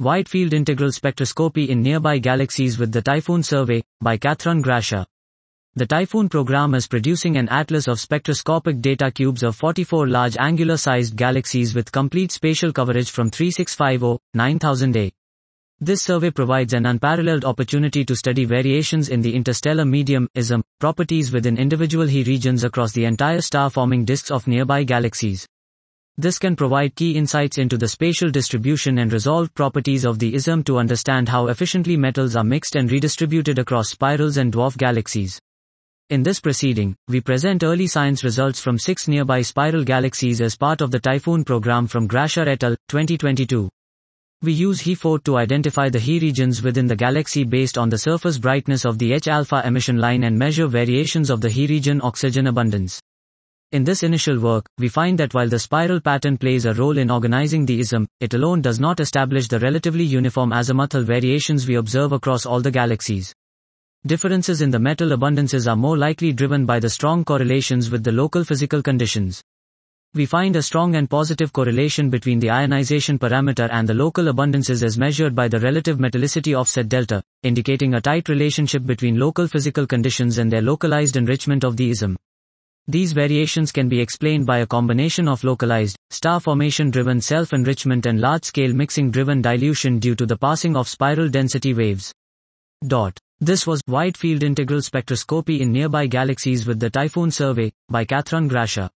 Wide Field Integral Spectroscopy in Nearby Galaxies with the Typhoon Survey, by Kathryn Grasha. The Typhoon program is producing an atlas of spectroscopic data cubes of 44 large angular sized galaxies with complete spatial coverage from 3650, 9000A. This survey provides an unparalleled opportunity to study variations in the interstellar medium, ISM, properties within individual HII regions across the entire star forming disks of nearby galaxies. This can provide key insights into the spatial distribution and resolved properties of the ISM to understand how efficiently metals are mixed and redistributed across spirals and dwarf galaxies. In this proceeding, we present early science results from six nearby spiral galaxies as part of the Typhoon program from Grasha et al. 2022. We use He4 to identify the HII regions within the galaxy based on the surface brightness of the H-alpha emission line and measure variations of the HII region oxygen abundance. In this initial work, we find that while the spiral pattern plays a role in organizing the ISM, it alone does not establish the relatively uniform azimuthal variations we observe across all the galaxies. Differences in the metal abundances are more likely driven by the strong correlations with the local physical conditions. We find a strong and positive correlation between the ionization parameter and the local abundances as measured by the relative metallicity offset delta, indicating a tight relationship between local physical conditions and their localized enrichment of the ISM. These variations can be explained by a combination of localized, star formation driven self enrichment and large scale mixing driven dilution due to the passing of spiral density waves. Dot. This was Wide Field Integral Spectroscopy in Nearby Galaxies with the Typhoon Survey by Kathryn Grasha.